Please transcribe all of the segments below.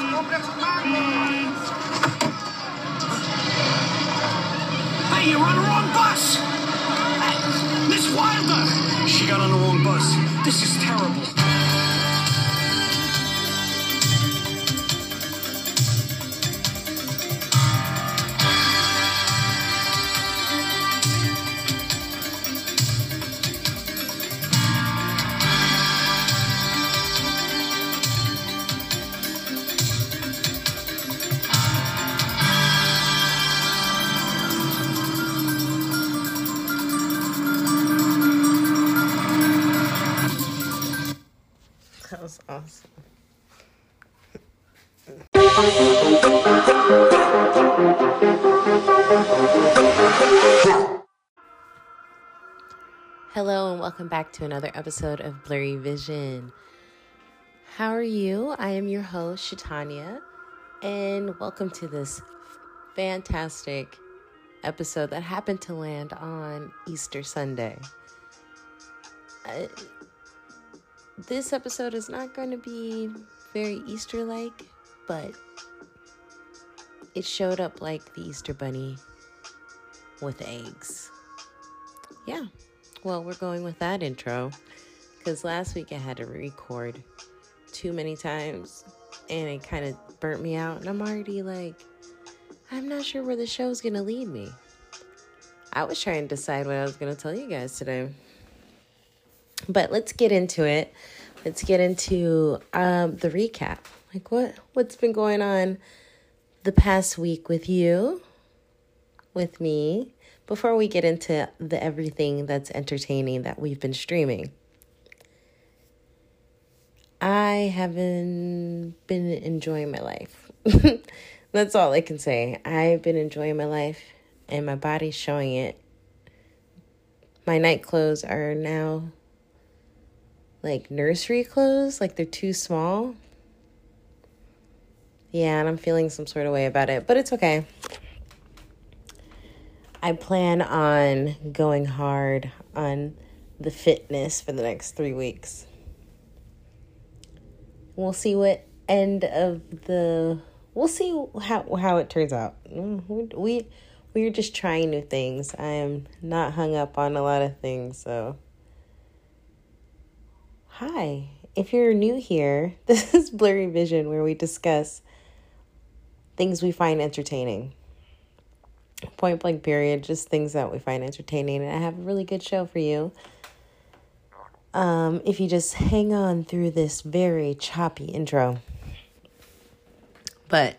Hey, you're on the wrong bus! Hey, Miss Wilder! She got on the wrong bus. This is And welcome back to another episode of Blurry Vision. How are you? I am your host, Shatanya, and welcome to this fantastic episode that happened to land on Easter Sunday. Uh, this episode is not going to be very Easter like, but it showed up like the Easter Bunny with eggs. Yeah, well, we're going with that intro because last week I had to record too many times and it kind of burnt me out, and I'm already like, I'm not sure where the show's going to lead me. I was trying to decide what I was going to tell you guys today. But let's get into it. Let's get into um, the recap. Like what what's been going on the past week with you, with me, before we get into the everything that's entertaining that we've been streaming. I haven't been enjoying my life. that's all I can say. I've been enjoying my life and my body's showing it. My night clothes are now like nursery clothes, like they're too small. Yeah, and I'm feeling some sort of way about it, but it's okay. I plan on going hard on the fitness for the next three weeks. We'll see what end of the we'll see how how it turns out. We we're just trying new things. I am not hung up on a lot of things, so Hi, if you're new here, this is Blurry Vision where we discuss things we find entertaining. Point blank, period, just things that we find entertaining. And I have a really good show for you. Um, if you just hang on through this very choppy intro. But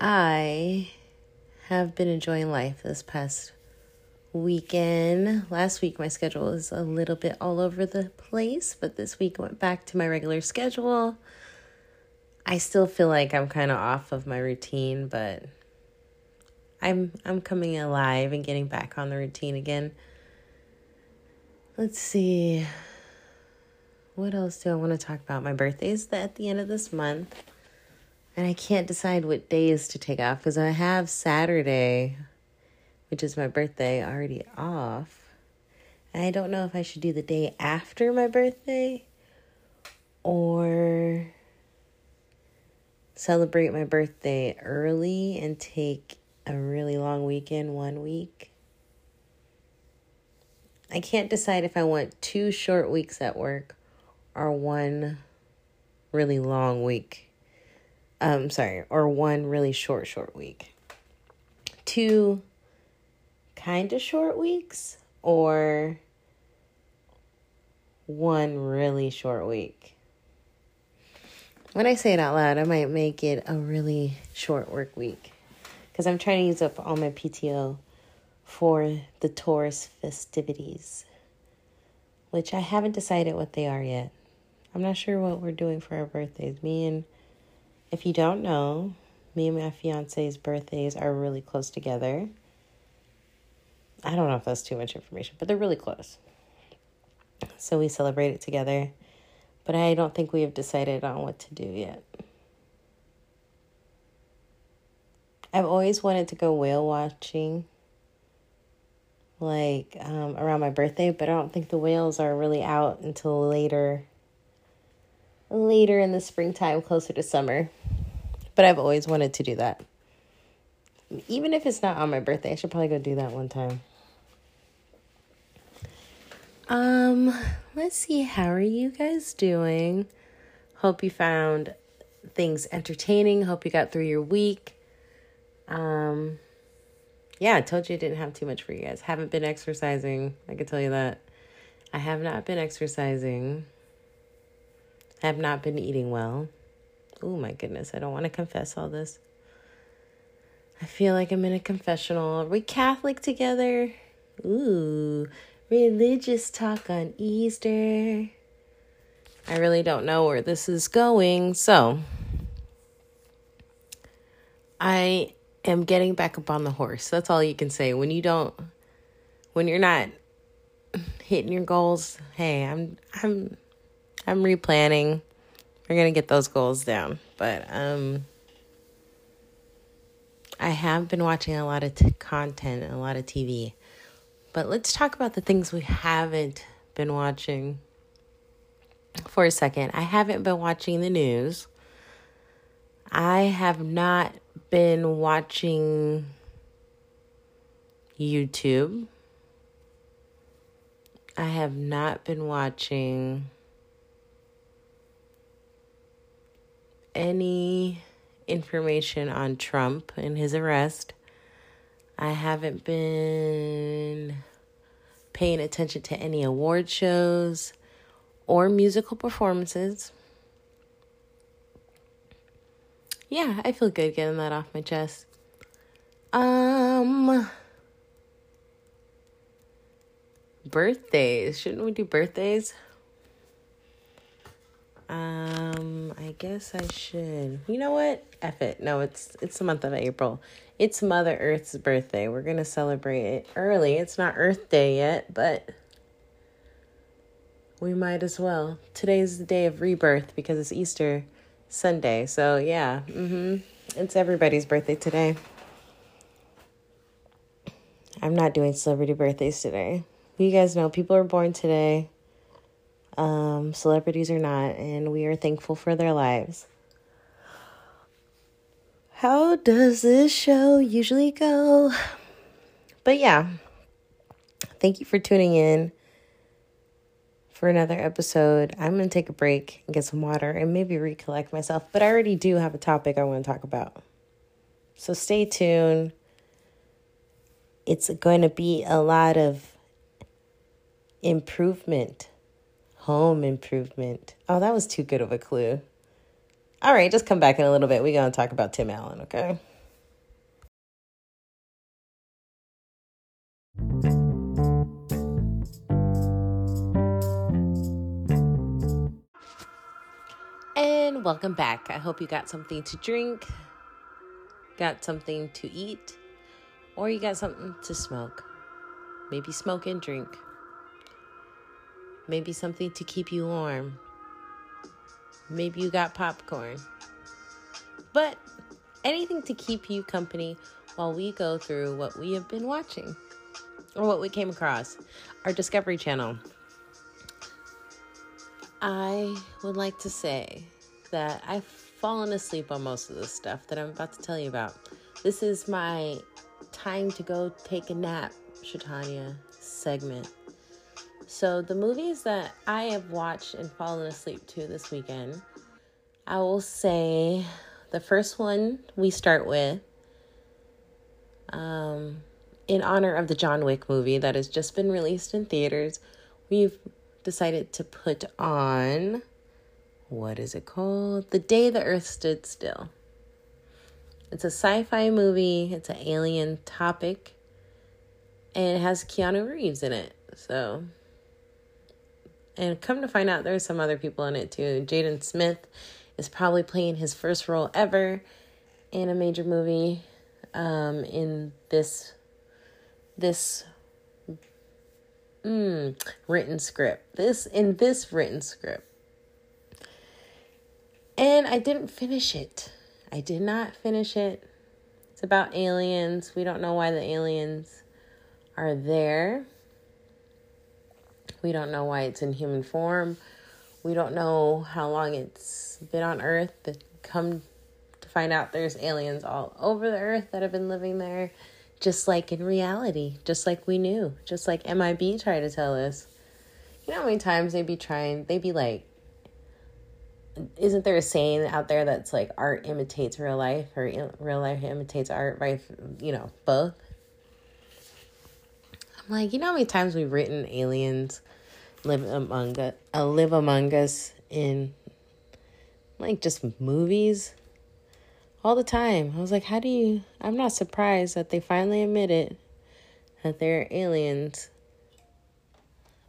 I have been enjoying life this past weekend. Last week, my schedule was a little bit all over the place, but this week I went back to my regular schedule. I still feel like I'm kind of off of my routine, but I'm I'm coming alive and getting back on the routine again. Let's see. What else do I want to talk about? My birthday's at the end of this month. And I can't decide what days to take off because I have Saturday which is my birthday, already off. And I don't know if I should do the day after my birthday or celebrate my birthday early and take a really long weekend one week. I can't decide if I want two short weeks at work or one really long week. Um sorry, or one really short short week. Two kind of short weeks or one really short week. When I say it out loud, I might make it a really short work week because I'm trying to use up all my PTO for the Taurus festivities, which I haven't decided what they are yet. I'm not sure what we're doing for our birthdays. Me and, if you don't know, me and my fiance's birthdays are really close together. I don't know if that's too much information, but they're really close. So we celebrate it together. But I don't think we have decided on what to do yet. I've always wanted to go whale watching like um, around my birthday, but I don't think the whales are really out until later later in the springtime, closer to summer. But I've always wanted to do that. Even if it's not on my birthday, I should probably go do that one time. Um, let's see. How are you guys doing? Hope you found things entertaining. Hope you got through your week. Um, yeah, I told you I didn't have too much for you guys. Haven't been exercising. I can tell you that. I have not been exercising. Have not been eating well. Oh my goodness, I don't want to confess all this. I feel like I'm in a confessional. Are we Catholic together? Ooh, religious talk on Easter. I really don't know where this is going. So, I am getting back up on the horse. That's all you can say. When you don't, when you're not hitting your goals, hey, I'm, I'm, I'm replanning. We're gonna get those goals down, but um, I have been watching a lot of t- content a lot of TV. But let's talk about the things we haven't been watching for a second. I haven't been watching the news. I have not been watching YouTube. I have not been watching any information on Trump and his arrest. I haven't been paying attention to any award shows or musical performances. Yeah, I feel good getting that off my chest. Um birthdays. Shouldn't we do birthdays? Um, I guess I should. You know what? F it. No, it's it's the month of April. It's Mother Earth's birthday. We're gonna celebrate it early. It's not Earth Day yet, but we might as well. Today's the day of rebirth because it's Easter Sunday. So yeah, mm-hmm. It's everybody's birthday today. I'm not doing celebrity birthdays today. You guys know people are born today um, celebrities or not, and we are thankful for their lives. How does this show usually go? But yeah, thank you for tuning in for another episode. I'm going to take a break and get some water and maybe recollect myself, but I already do have a topic I want to talk about. So stay tuned. It's going to be a lot of improvement Home improvement. Oh, that was too good of a clue. All right, just come back in a little bit. We're going to talk about Tim Allen, okay? And welcome back. I hope you got something to drink, got something to eat, or you got something to smoke. Maybe smoke and drink maybe something to keep you warm. Maybe you got popcorn. But anything to keep you company while we go through what we have been watching or what we came across, our Discovery Channel. I would like to say that I've fallen asleep on most of the stuff that I'm about to tell you about. This is my time to go take a nap, Shatanya segment. So, the movies that I have watched and fallen asleep to this weekend, I will say the first one we start with, um, in honor of the John Wick movie that has just been released in theaters, we've decided to put on what is it called? The Day the Earth Stood Still. It's a sci fi movie, it's an alien topic, and it has Keanu Reeves in it. So and come to find out, there's some other people in it too. Jaden Smith is probably playing his first role ever in a major movie um, in this this mm, written script. This in this written script. And I didn't finish it. I did not finish it. It's about aliens. We don't know why the aliens are there. We don't know why it's in human form We don't know how long it's been on Earth, but come to find out there's aliens all over the Earth that have been living there, just like in reality, just like we knew, just like MIB tried to tell us. You know how many times they'd be trying, they'd be like, isn't there a saying out there that's like art imitates real life or real life imitates art, right? You know, both. I'm like, you know how many times we've written aliens live among us, uh, live among us in like just movies all the time. I was like, how do you? I'm not surprised that they finally admitted that there are aliens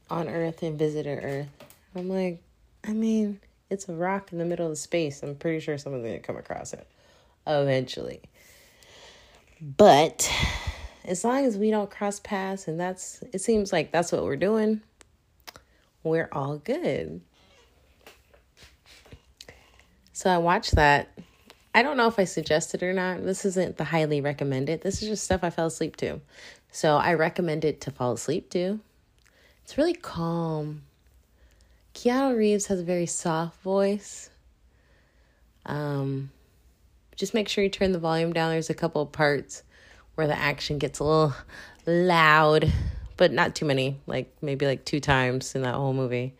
on Earth and visited Earth. I'm like, I mean, it's a rock in the middle of space. I'm pretty sure someone's gonna come across it eventually. But as long as we don't cross paths and that's it seems like that's what we're doing, we're all good. So I watched that. I don't know if I suggested or not. This isn't the highly recommended. This is just stuff I fell asleep to. So I recommend it to fall asleep to. It's really calm. Keanu Reeves has a very soft voice. Um, just make sure you turn the volume down. There's a couple of parts where the action gets a little loud, but not too many. Like maybe like two times in that whole movie.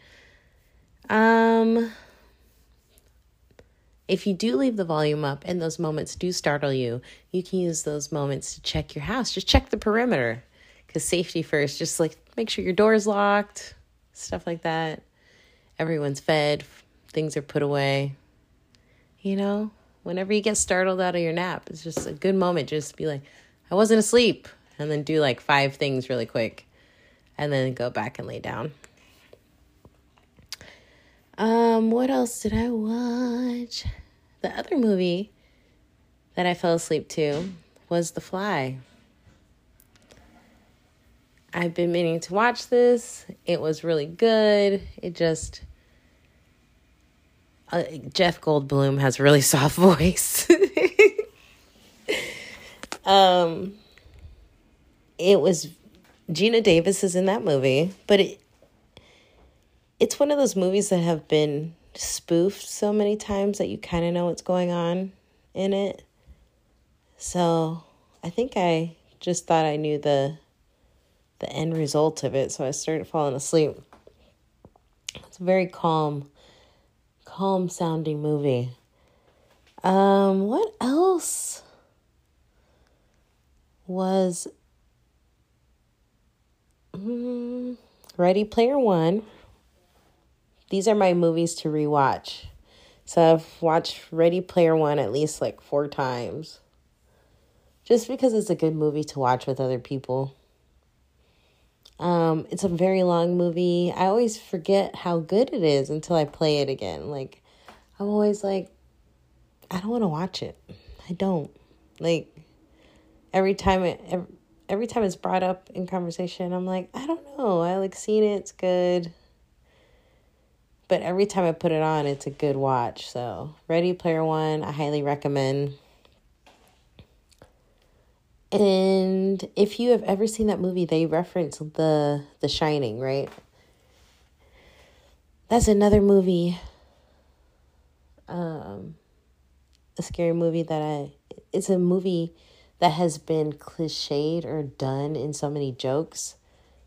Um, if you do leave the volume up and those moments do startle you, you can use those moments to check your house. Just check the perimeter because safety first. Just like make sure your door's locked, stuff like that everyone's fed, things are put away. You know, whenever you get startled out of your nap, it's just a good moment. Just be like, I wasn't asleep. And then do like five things really quick. And then go back and lay down. Um, what else did I watch? The other movie that I fell asleep to was The Fly. I've been meaning to watch this. It was really good. It just uh, Jeff Goldblum has a really soft voice. Um it was Geena Davis is in that movie, but it it's one of those movies that have been spoofed so many times that you kind of know what's going on in it. So, I think I just thought I knew the the end result of it, so I started falling asleep. It's a very calm, calm sounding movie. Um, what else was um, Ready Player One? These are my movies to rewatch. So I've watched Ready Player One at least like four times. Just because it's a good movie to watch with other people. Um, it's a very long movie. I always forget how good it is until I play it again. Like, I'm always like, I don't want to watch it. I don't. Like, every time it, every, every time it's brought up in conversation, I'm like, I don't know. I like seen it. It's good. But every time I put it on, it's a good watch. So, Ready Player One, I highly recommend. And if you have ever seen that movie, they reference the The Shining, right? That's another movie. Um, a scary movie that I. It's a movie that has been cliched or done in so many jokes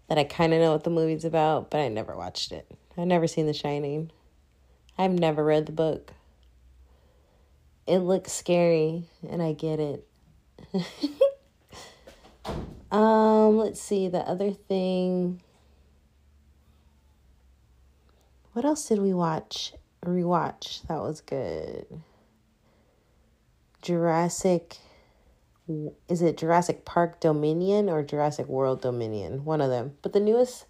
that I kind of know what the movie's about, but I never watched it. I've never seen The Shining. I've never read the book. It looks scary, and I get it. Um, let's see the other thing. What else did we watch? Rewatch. That was good. Jurassic is it Jurassic Park Dominion or Jurassic World Dominion? One of them. But the newest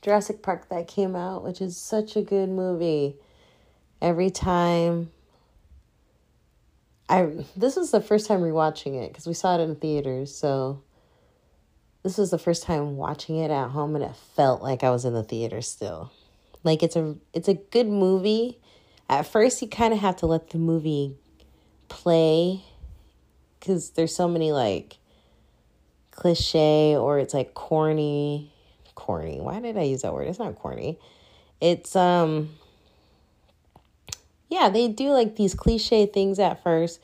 Jurassic Park that came out, which is such a good movie. Every time I this is the first time rewatching it because we saw it in theaters, so this was the first time watching it at home and it felt like I was in the theater still. Like it's a it's a good movie. At first you kind of have to let the movie play cuz there's so many like cliche or it's like corny corny. Why did I use that word? It's not corny. It's um yeah, they do like these cliche things at first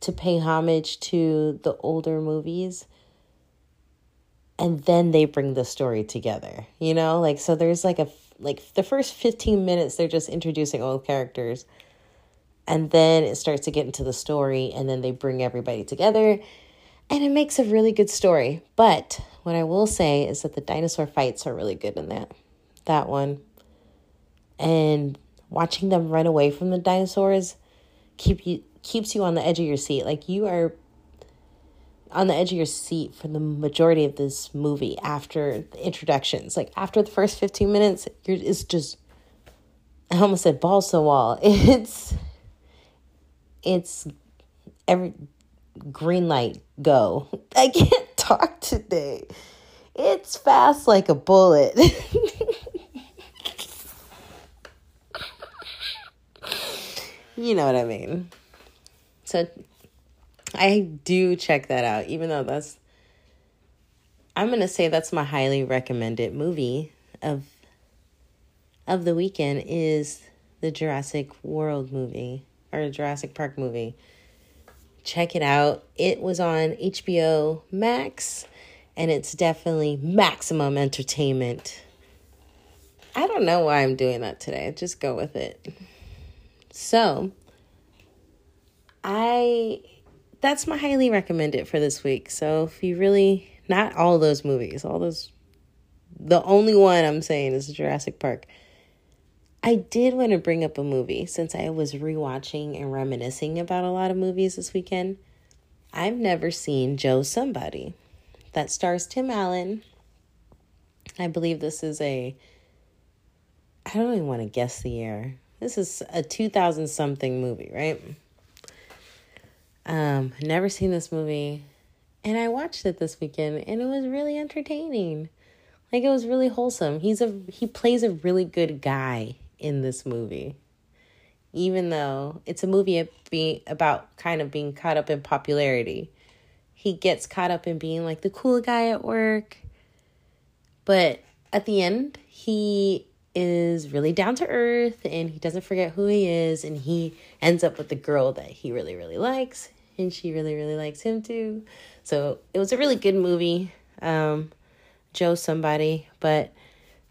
to pay homage to the older movies. And then they bring the story together, you know? Like, so there's like a, like the first 15 minutes, they're just introducing old characters. And then it starts to get into the story, and then they bring everybody together. And it makes a really good story. But what I will say is that the dinosaur fights are really good in that. That one. And watching them run away from the dinosaurs keep you keeps you on the edge of your seat. Like you are on the edge of your seat for the majority of this movie after the introductions. Like after the first 15 minutes, you're it's just I almost said balls to wall. It's it's every green light go. I can't talk today. It's fast like a bullet. you know what I mean. So I do check that out, even though that's I'm gonna say that's my highly recommended movie of of the weekend is the Jurassic World movie or Jurassic Park movie. Check it out. It was on HBO Max and it's definitely maximum entertainment. I don't know why I'm doing that today. Just go with it. So, I that's my highly recommended for this week. So, if you really not all those movies, all those the only one I'm saying is Jurassic Park. I did want to bring up a movie since I was rewatching and reminiscing about a lot of movies this weekend. I've never seen Joe Somebody. That stars Tim Allen. I believe this is a I don't even want to guess the year. This is a 2000 something movie, right? Um, never seen this movie. And I watched it this weekend and it was really entertaining. Like it was really wholesome. He's a he plays a really good guy in this movie. Even though it's a movie be about kind of being caught up in popularity. He gets caught up in being like the cool guy at work. But at the end, he is really down to earth and he doesn't forget who he is and he ends up with the girl that he really really likes and she really really likes him too so it was a really good movie um joe somebody but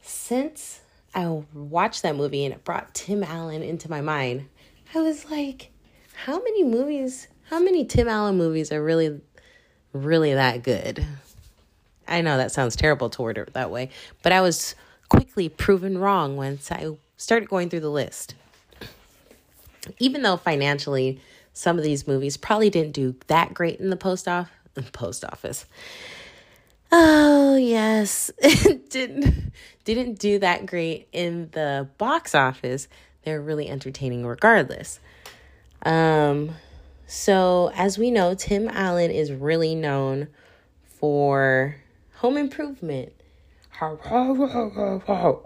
since i watched that movie and it brought tim allen into my mind i was like how many movies how many tim allen movies are really really that good i know that sounds terrible to word it that way but i was quickly proven wrong once I started going through the list. Even though financially, some of these movies probably didn't do that great in the post off post office. Oh yes, didn't didn't do that great in the box office. They're really entertaining regardless. Um, so as we know, Tim Allen is really known for Home Improvement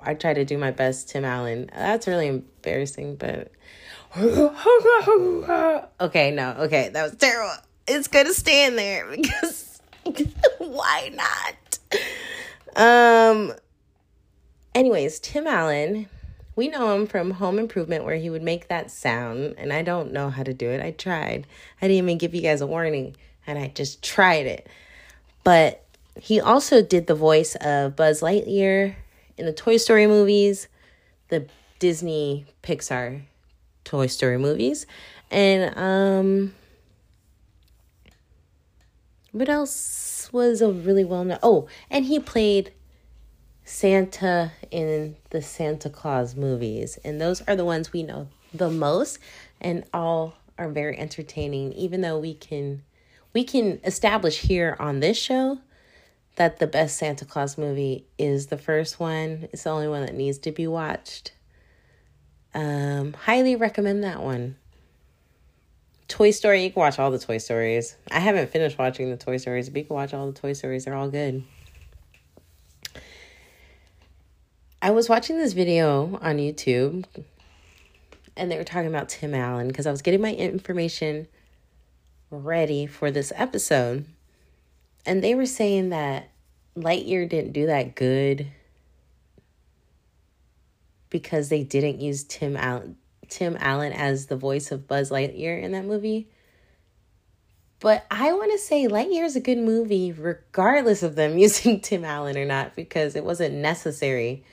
I try to do my best, Tim Allen. That's really embarrassing, but. Okay, no, okay, that was terrible. It's gonna stand there because why not? Um. Anyways, Tim Allen, we know him from Home Improvement where he would make that sound, and I don't know how to do it. I tried. I didn't even give you guys a warning, and I just tried it. But he also did the voice of Buzz Lightyear in the Toy Story movies, the Disney Pixar Toy Story movies, and um what else was a really well known oh and he played santa in the santa claus movies and those are the ones we know the most and all are very entertaining even though we can we can establish here on this show that the best Santa Claus movie is the first one. It's the only one that needs to be watched. Um, highly recommend that one. Toy Story, you can watch all the Toy Stories. I haven't finished watching the Toy Stories, but you can watch all the Toy Stories. They're all good. I was watching this video on YouTube and they were talking about Tim Allen because I was getting my information ready for this episode and they were saying that Lightyear didn't do that good because they didn't use Tim Allen Tim Allen as the voice of Buzz Lightyear in that movie. But I want to say Lightyear is a good movie, regardless of them using Tim Allen or not, because it wasn't necessary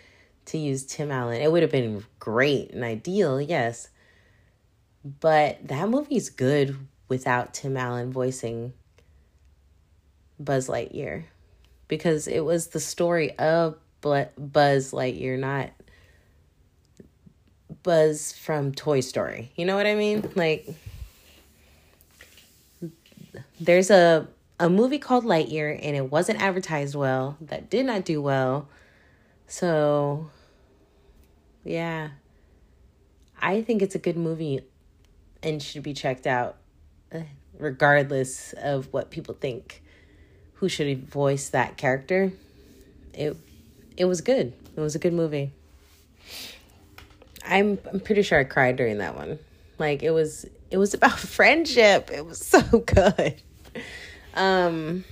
to use Tim Allen. It would have been great and ideal, yes. But that movie's good without Tim Allen voicing Buzz Lightyear because it was the story of Buzz Lightyear, not Buzz from Toy Story. You know what I mean? Like there's a a movie called Lightyear and it wasn't advertised well. That did not do well. So yeah. I think it's a good movie and should be checked out regardless of what people think who should voice that character. It it was good. It was a good movie. I'm I'm pretty sure I cried during that one. Like it was it was about friendship. It was so good. Um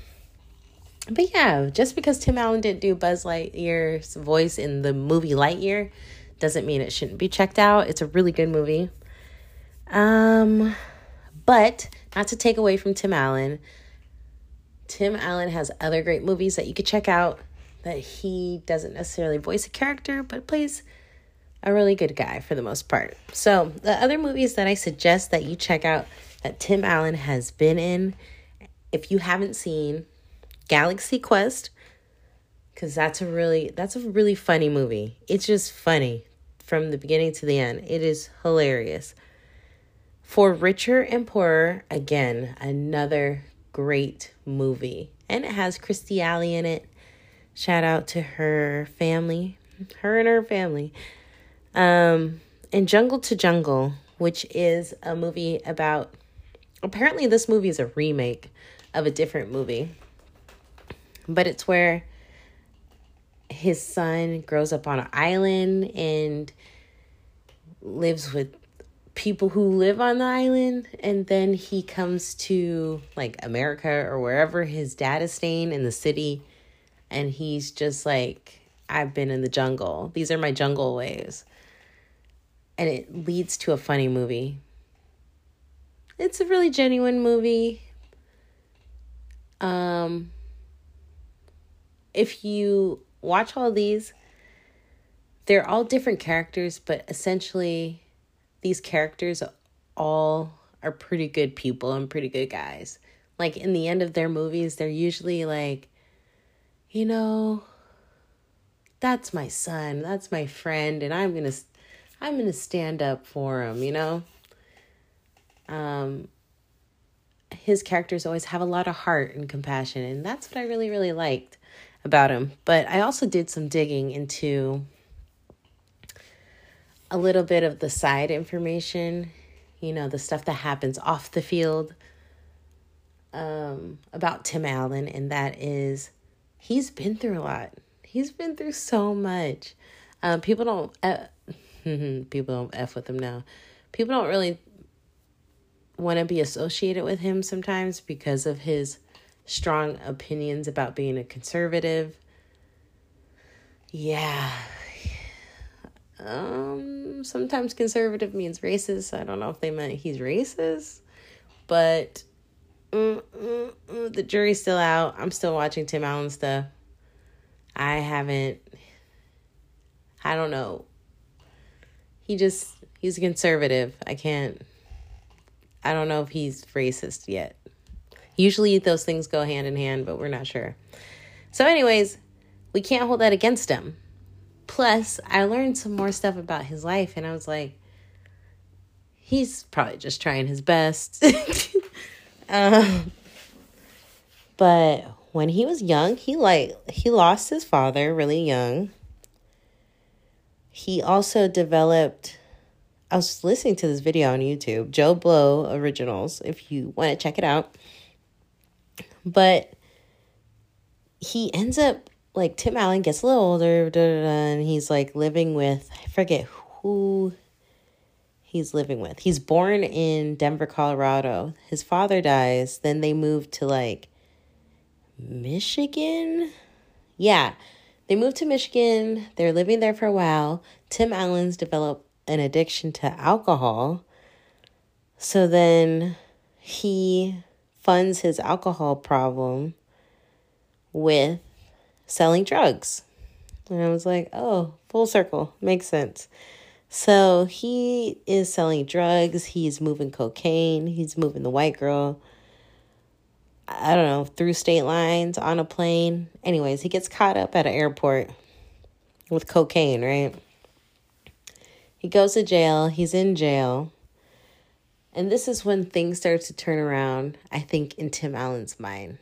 but yeah, just because Tim Allen didn't do Buzz Lightyear's voice in the movie Lightyear doesn't mean it shouldn't be checked out. It's a really good movie. Um but not to take away from Tim Allen, Tim Allen has other great movies that you could check out that he doesn't necessarily voice a character, but plays a really good guy for the most part. So, the other movies that I suggest that you check out that Tim Allen has been in, if you haven't seen Galaxy Quest, because that's a really that's a really funny movie. It's just funny from the beginning to the end. It is hilarious. For Richer and Poorer, again, another great movie. And it has Kirstie Alley in it. Shout out to her family, her and her family. Um, and Jungle to Jungle, which is a movie about. Apparently, this movie is a remake of a different movie, but it's where his son grows up on an island and lives with people who live on the island and then he comes to like America or wherever his dad is staying in the city and he's just like I've been in the jungle. These are my jungle ways and it leads to a funny movie. It's a really genuine movie. Um, if you watch all these, they're all different characters, but essentially, these characters all are pretty good people and pretty good guys. Like in the end of their movies, they're usually like, you know, that's my son, that's my friend, and I'm gonna I'm going to stand up for him, you know? Um, his characters always have a lot of heart and compassion, and that's what I really, really liked about him. But I also did some digging into a little bit of the side information, you know, the stuff that happens off the field um, about Tim Allen, and that is he's been through a lot. He's been through so much. Um, people don't. Uh, people don't F with him now. People don't really want to be associated with him sometimes because of his strong opinions about being a conservative. Yeah. Um sometimes conservative means racist. I don't know if they meant he's racist, but mm, mm, mm, the jury's still out. I'm still watching Tim Allen stuff. I haven't I don't know he just he's a conservative. I can't I don't know if he's racist yet. Usually those things go hand in hand, but we're not sure. So anyways, we can't hold that against him. Plus, I learned some more stuff about his life and I was like he's probably just trying his best. um, but when he was young, he like he lost his father really young he also developed I was listening to this video on YouTube, Joe Blow Originals, if you want to check it out. But he ends up like Tim Allen gets a little older, da, da, da, and he's like living with I forget who he's living with. He's born in Denver, Colorado. His father dies, then they move to like Michigan. Yeah. They moved to Michigan. They're living there for a while. Tim Allen's developed an addiction to alcohol. So then he funds his alcohol problem with selling drugs. And I was like, oh, full circle. Makes sense. So he is selling drugs, he's moving cocaine, he's moving the white girl. I don't know, through state lines on a plane. Anyways, he gets caught up at an airport with cocaine, right? He goes to jail, he's in jail. And this is when things start to turn around, I think, in Tim Allen's mind.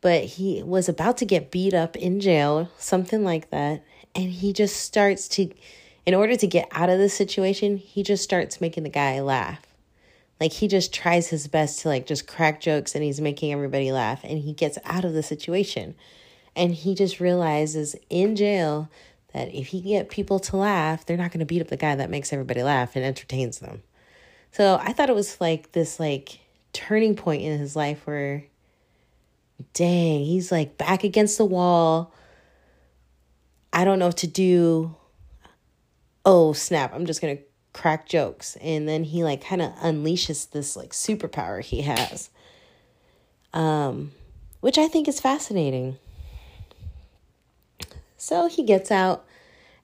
But he was about to get beat up in jail, something like that. And he just starts to in order to get out of the situation, he just starts making the guy laugh. Like he just tries his best to like just crack jokes and he's making everybody laugh and he gets out of the situation. And he just realizes in jail that if he can get people to laugh, they're not going to beat up the guy that makes everybody laugh and entertains them. So I thought it was like this like turning point in his life where dang, he's like back against the wall. I don't know what to do oh snap, I'm just gonna crack jokes. And then he like kind of unleashes this like superpower he has. Um, which I think is fascinating. So he gets out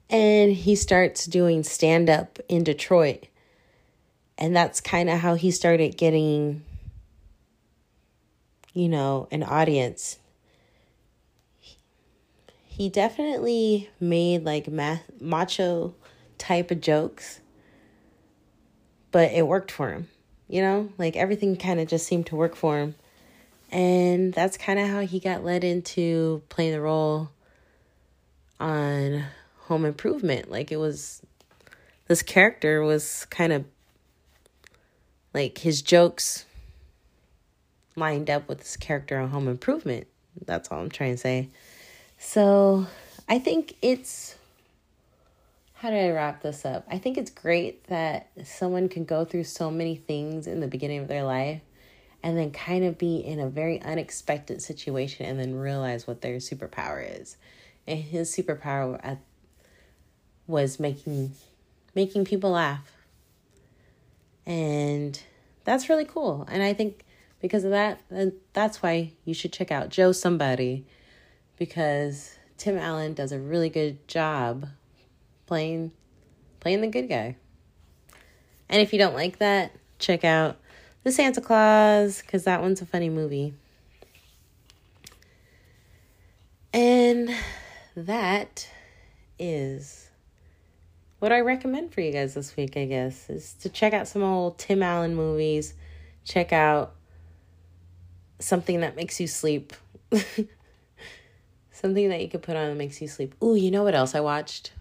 and he starts doing stand up in Detroit. And that's kind of how he started getting, you know, an audience. He definitely made like macho type of jokes, but it worked for him. You know, like everything kind of just seemed to work for him. And that's kind of how he got led into playing the role on Home Improvement. Like it was, this character was kind of like his jokes lined up with this character on Home Improvement. That's all I'm trying to say. So I think it's how do I wrap this up? I think it's great that someone can go through so many things in the beginning of their life and then kind of be in a very unexpected situation and then realize what their superpower is. And his superpower at, was making making people laugh. And that's really cool. And I think because of that, that's why you should check out Joe Somebody because Tim Allen does a really good job playing playing the good guy. And if you don't like that, check out The Santa Claus cuz that one's a funny movie. And that is what I recommend for you guys this week, I guess, is to check out some old Tim Allen movies. Check out something that makes you sleep. something that you could put on that makes you sleep. Ooh, you know what else I watched?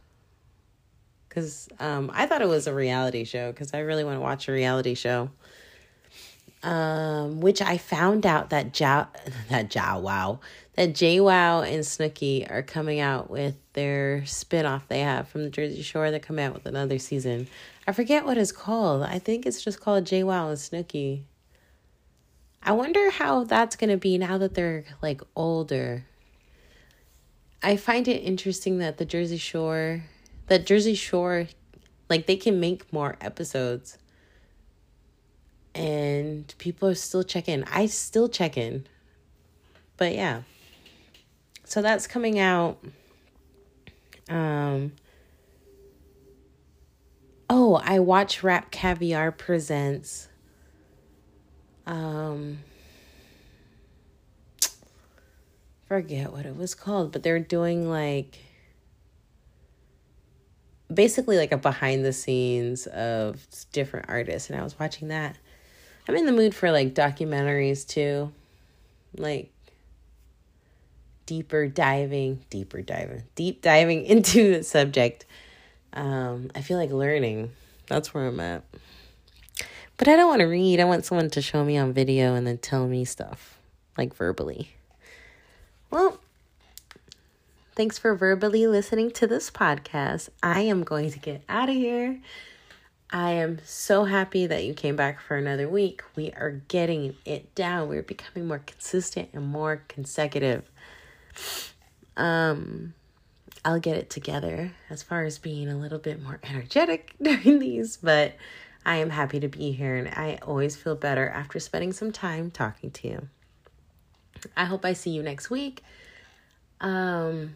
Because um, I thought it was a reality show because I really want to watch a reality show. Um, which I found out that Jow that Jow Wow that JWoww and Snooki are coming out with their spinoff they have from the Jersey Shore. They're coming out with another season. I forget what it's called. I think it's just called JWoww and Snooki. I wonder how that's gonna be now that they're like older. I find it interesting that the Jersey Shore that Jersey Shore, like they can make more episodes. And people are still checking. I still check in. But yeah. So that's coming out. Um Oh, I watch Rap Caviar Presents. Um forget what it was called, but they're doing like basically like a behind the scenes of different artists and I was watching that. I'm in the mood for like documentaries too. Like deeper diving, deeper diving, deep diving into the subject. Um, I feel like learning. That's where I'm at. But I don't want to read. I want someone to show me on video and then tell me stuff, like verbally. Well, Thanks for verbally listening to this podcast. I am going to get out of here. I am so happy that you came back for another week. We are getting it down. We're becoming more consistent and more consecutive. Um I'll get it together as far as being a little bit more energetic during these, but I am happy to be here and I always feel better after spending some time talking to you. I hope I see you next week. Um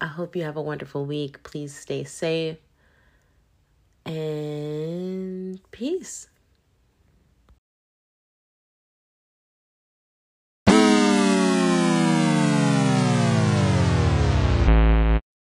I hope you have a wonderful week. Please stay safe and peace.